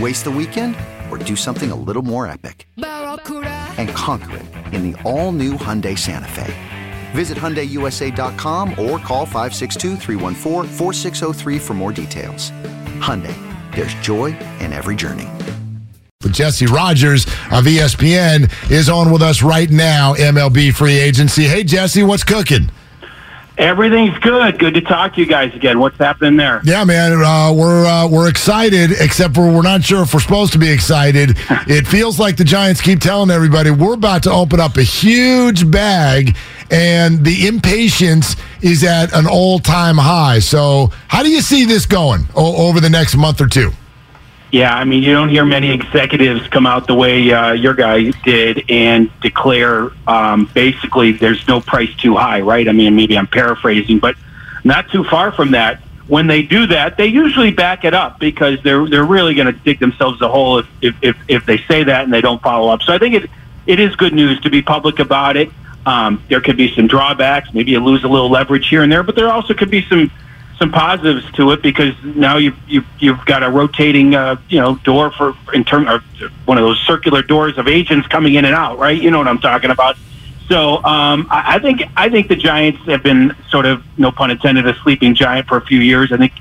Waste the weekend or do something a little more epic? And conquer it in the all new Hyundai Santa Fe. Visit HyundaiUSA.com or call 562 for more details. Hyundai, there's joy in every journey. But Jesse Rogers of ESPN is on with us right now, MLB free agency. Hey, Jesse, what's cooking? Everything's good. Good to talk to you guys again. What's happening there? Yeah, man, uh, we're uh, we're excited, except for we're not sure if we're supposed to be excited. it feels like the Giants keep telling everybody we're about to open up a huge bag, and the impatience is at an all time high. So, how do you see this going o- over the next month or two? Yeah, I mean, you don't hear many executives come out the way uh, your guy did and declare um, basically there's no price too high, right? I mean, maybe I'm paraphrasing, but not too far from that. When they do that, they usually back it up because they're they're really going to dig themselves a hole if, if if if they say that and they don't follow up. So I think it it is good news to be public about it. Um, there could be some drawbacks. Maybe you lose a little leverage here and there, but there also could be some some positives to it because now you you you've got a rotating uh, you know door for in term or one of those circular doors of agents coming in and out, right? You know what I'm talking about. So um, I, think I think the Giants have been sort of no pun intended a sleeping giant for a few years. I think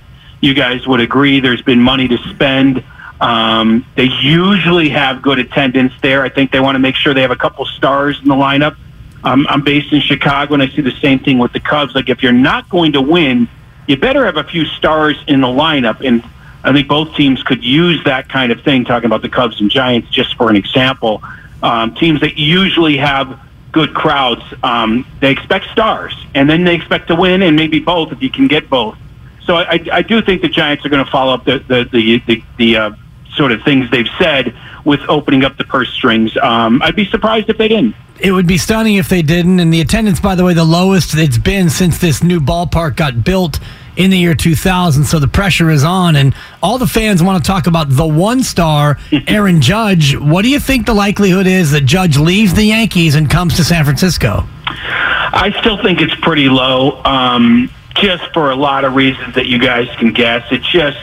you guys would agree. There's been money to spend. Um, they usually have good attendance there. I think they want to make sure they have a couple stars in the lineup. Um, I'm based in Chicago, and I see the same thing with the Cubs. Like if you're not going to win, you better have a few stars in the lineup. And I think both teams could use that kind of thing. Talking about the Cubs and Giants, just for an example, um, teams that usually have good crowds, um, they expect stars, and then they expect to win, and maybe both if you can get both. So I, I, do think the Giants are going to follow up the the the, the, the uh, sort of things they've said with opening up the purse strings. Um, I'd be surprised if they didn't. It would be stunning if they didn't. And the attendance, by the way, the lowest it's been since this new ballpark got built in the year 2000. So the pressure is on. And all the fans want to talk about the one star, Aaron Judge. What do you think the likelihood is that Judge leaves the Yankees and comes to San Francisco? I still think it's pretty low, um, just for a lot of reasons that you guys can guess. It just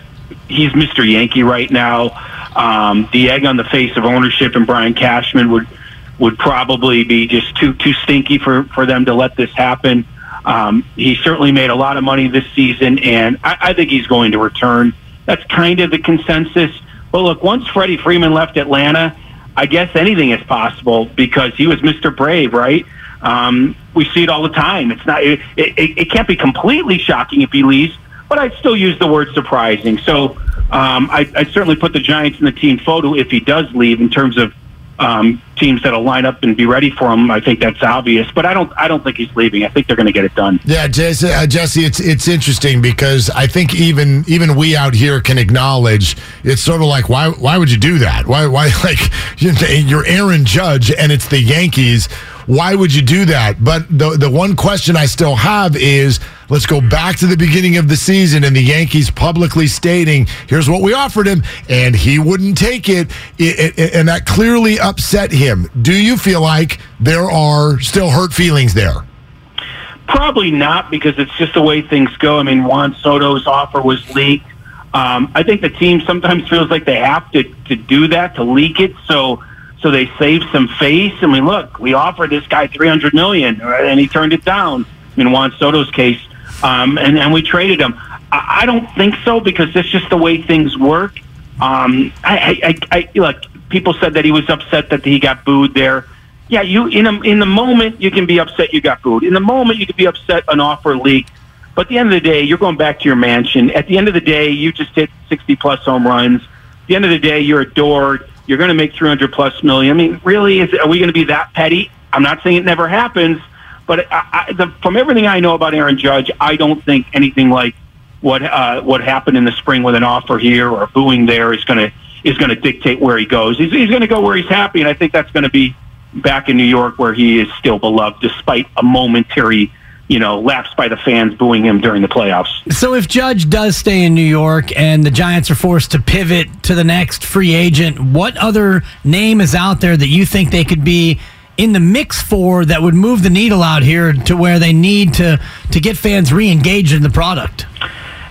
he's Mr. Yankee right now. Um, the egg on the face of ownership and Brian Cashman would would probably be just too too stinky for for them to let this happen. Um, he certainly made a lot of money this season, and I, I think he's going to return. That's kind of the consensus. But look, once Freddie Freeman left Atlanta, I guess anything is possible because he was Mr. Brave, right? Um, we see it all the time. It's not. It, it, it can't be completely shocking if he leaves, but I'd still use the word surprising. So um, I, I'd certainly put the Giants in the team photo if he does leave in terms of um, teams that'll line up and be ready for him. I think that's obvious, but I don't. I don't think he's leaving. I think they're going to get it done. Yeah, Jesse, uh, Jesse, it's it's interesting because I think even even we out here can acknowledge it's sort of like why why would you do that? Why why like you're Aaron Judge and it's the Yankees. Why would you do that? But the the one question I still have is let's go back to the beginning of the season and the Yankees publicly stating, here's what we offered him, and he wouldn't take it. It- it- and that clearly upset him. Do you feel like there are still hurt feelings there? Probably not because it's just the way things go. I mean, Juan Soto's offer was leaked. Um, I think the team sometimes feels like they have to, to do that to leak it, so so they save some face. I mean, look, we offered this guy three hundred million, and he turned it down. In Juan Soto's case, um, and and we traded him. I, I don't think so because that's just the way things work. Um, I, I, I, look. People said that he was upset that he got booed there. Yeah, you in a, in the moment you can be upset you got booed. In the moment you could be upset an offer leaked. But at the end of the day, you're going back to your mansion. At the end of the day, you just hit 60 plus home runs. At the end of the day, you're adored. You're going to make 300 plus million. I mean, really, is, are we going to be that petty? I'm not saying it never happens, but I, I, the, from everything I know about Aaron Judge, I don't think anything like what uh, what happened in the spring with an offer here or booing there is going to is going to dictate where he goes. He's, he's going to go where he's happy, and I think that's going to be back in New York where he is still beloved despite a momentary you know, lapse by the fans booing him during the playoffs. So if Judge does stay in New York and the Giants are forced to pivot to the next free agent, what other name is out there that you think they could be in the mix for that would move the needle out here to where they need to to get fans re-engaged in the product?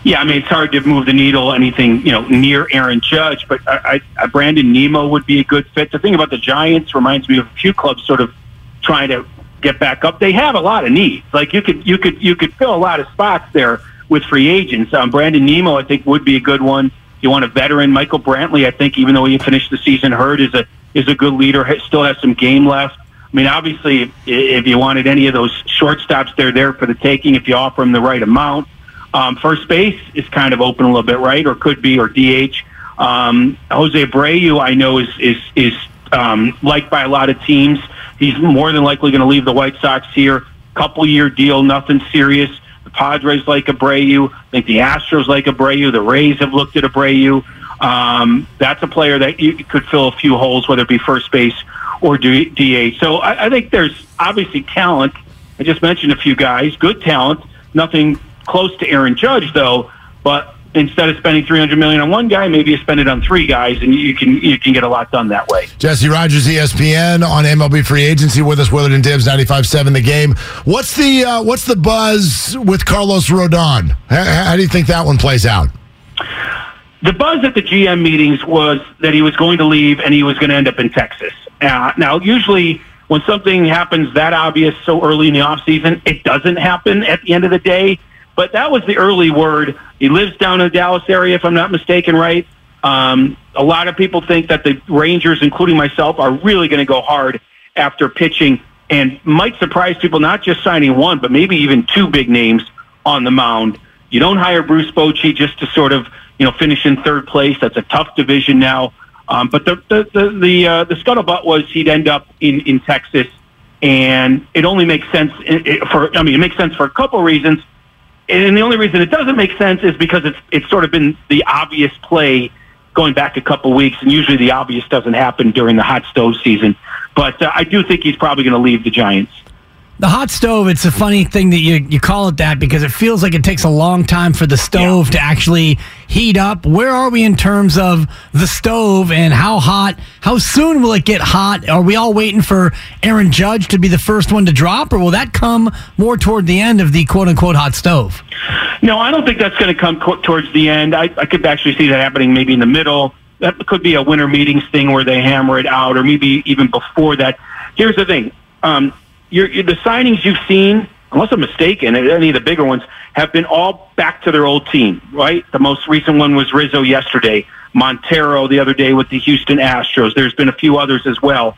Yeah, I mean it's hard to move the needle anything you know near Aaron Judge, but I, I, Brandon Nimmo would be a good fit. The thing about the Giants reminds me of a few clubs sort of trying to get back up. They have a lot of needs. Like you could you could you could fill a lot of spots there with free agents. Um, Brandon Nimmo, I think, would be a good one. You want a veteran, Michael Brantley. I think, even though he finished the season hurt, is a is a good leader. Still has some game left. I mean, obviously, if, you wanted any of those shortstops, they're there for the taking if you offer them the right amount. Um, first base is kind of open a little bit, right? Or could be, or DH. Um, Jose Abreu, I know, is is is um, liked by a lot of teams. He's more than likely going to leave the White Sox here. Couple year deal, nothing serious. The Padres like Abreu. I think the Astros like Abreu. The Rays have looked at Abreu. Um, that's a player that you could fill a few holes, whether it be first base or DH. So I, I think there's obviously talent. I just mentioned a few guys, good talent. Nothing close to Aaron Judge, though. But instead of spending 300 million on one guy, maybe you spend it on three guys, and you can you can get a lot done that way. Jesse Rogers, ESPN on MLB free agency with us. Willard and Dibs, 95.7 The Game. What's the uh, what's the buzz with Carlos Rodon? How, how do you think that one plays out? The buzz at the GM meetings was that he was going to leave and he was going to end up in Texas. Uh, now, usually when something happens that obvious so early in the offseason, it doesn't happen at the end of the day. But that was the early word. He lives down in the Dallas area, if I'm not mistaken, right? Um, a lot of people think that the Rangers, including myself, are really going to go hard after pitching and might surprise people not just signing one, but maybe even two big names on the mound. You don't hire Bruce Bochy just to sort of you know finish in third place. That's a tough division now. Um, but the the the the, uh, the scuttlebutt was he'd end up in in Texas, and it only makes sense for I mean it makes sense for a couple reasons and the only reason it doesn't make sense is because it's it's sort of been the obvious play going back a couple weeks, and usually the obvious doesn't happen during the hot stove season. But uh, I do think he's probably going to leave the Giants. The hot stove, it's a funny thing that you, you call it that because it feels like it takes a long time for the stove yeah. to actually heat up. Where are we in terms of the stove and how hot, how soon will it get hot? Are we all waiting for Aaron Judge to be the first one to drop, or will that come more toward the end of the quote unquote hot stove? No, I don't think that's going to come co- towards the end. I, I could actually see that happening maybe in the middle. That could be a winter meetings thing where they hammer it out, or maybe even before that. Here's the thing. Um, you're, you're, the signings you've seen, unless I'm mistaken, any of the bigger ones have been all back to their old team, right? The most recent one was Rizzo yesterday, Montero the other day with the Houston Astros. There's been a few others as well.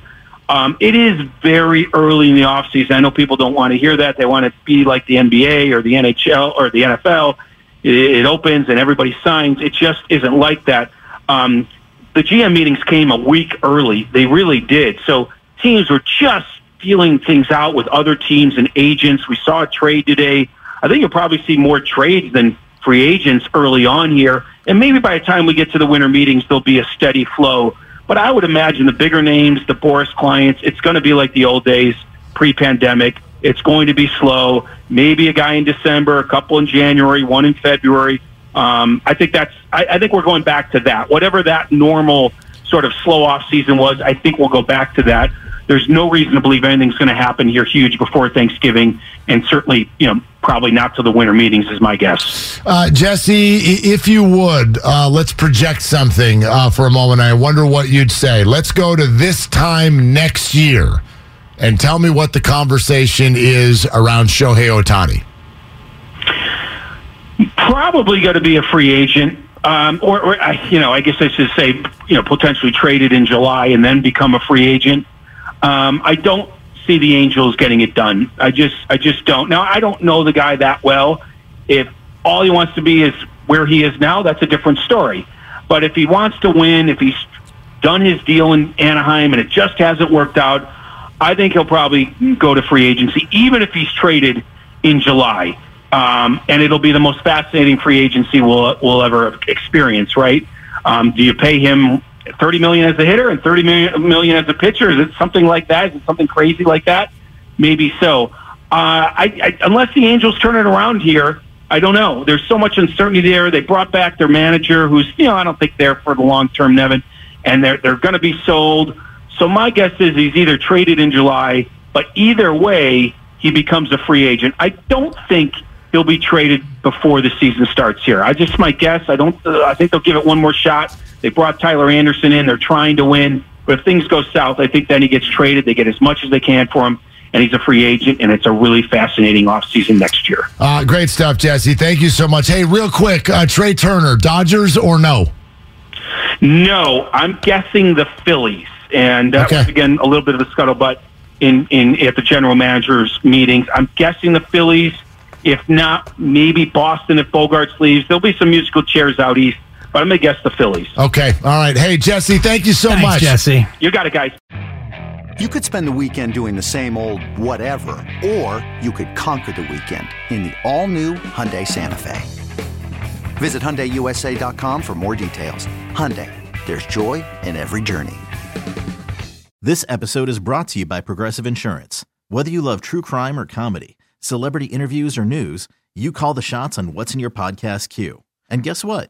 Um, it is very early in the offseason. I know people don't want to hear that. They want to be like the NBA or the NHL or the NFL. It, it opens and everybody signs. It just isn't like that. Um, the GM meetings came a week early. They really did. So teams were just feeling things out with other teams and agents. We saw a trade today. I think you'll probably see more trades than free agents early on here. And maybe by the time we get to the winter meetings, there'll be a steady flow. But I would imagine the bigger names, the Boras clients, it's going to be like the old days pre-pandemic. It's going to be slow. Maybe a guy in December, a couple in January, one in February. Um, I think that's. I, I think we're going back to that. Whatever that normal sort of slow off season was, I think we'll go back to that there's no reason to believe anything's going to happen here huge before Thanksgiving, and certainly, you know, probably not to the winter meetings, is my guess. Uh, Jesse, if you would, uh, let's project something uh, for a moment. I wonder what you'd say. Let's go to this time next year and tell me what the conversation is around Shohei Ohtani. Probably going to be a free agent. Um, or, or you know, I guess I should say, you know, potentially traded in July and then become a free agent. Um, I don't see the Angels getting it done. I just, I just don't. Now, I don't know the guy that well. If all he wants to be is where he is now, that's a different story. But if he wants to win, if he's done his deal in Anaheim and it just hasn't worked out, I think he'll probably go to free agency, even if he's traded in July. Um, and it'll be the most fascinating free agency we'll, we'll ever experience, right? Um, do you pay him 30 million as a hitter and 30 million as a pitcher? Is it something like that? Is it something crazy like that? Maybe so. Uh, I, I, unless the Angels turn it around here, I don't know. There's so much uncertainty there. They brought back their manager, who's you know I don't think there for the long term, Nevin, and they're they're going to be sold. So my guess is he's either traded in July, but either way, he becomes a free agent. I don't think he'll be traded before the season starts here. I just my guess. I don't. Uh, I think they'll give it one more shot. They brought Tyler Anderson in. They're trying to win. But if things go south, I think then he gets traded. They get as much as they can for him, and he's a free agent, and it's a really fascinating offseason next year. Uh, great stuff, Jesse. Thank you so much. Hey, real quick, uh, Trea Turner, Dodgers or no? No, I'm guessing the Phillies. And that okay. was, again, a little bit of a scuttlebutt in, in at the general manager's meetings. I'm guessing the Phillies. If not, maybe Boston if Bogaerts leaves. There'll be some musical chairs out east but I'm going to guess the Phillies. Okay. All right. Hey, Jesse, thank you so Thanks, much. Jesse. You got it, guys. You could spend the weekend doing the same old whatever, or you could conquer the weekend in the all-new Hyundai Santa Fe. Visit HyundaiUSA.com for more details. Hyundai, there's joy in every journey. This episode is brought to you by Progressive Insurance. Whether you love true crime or comedy, celebrity interviews or news, you call the shots on what's in your podcast queue. And guess what?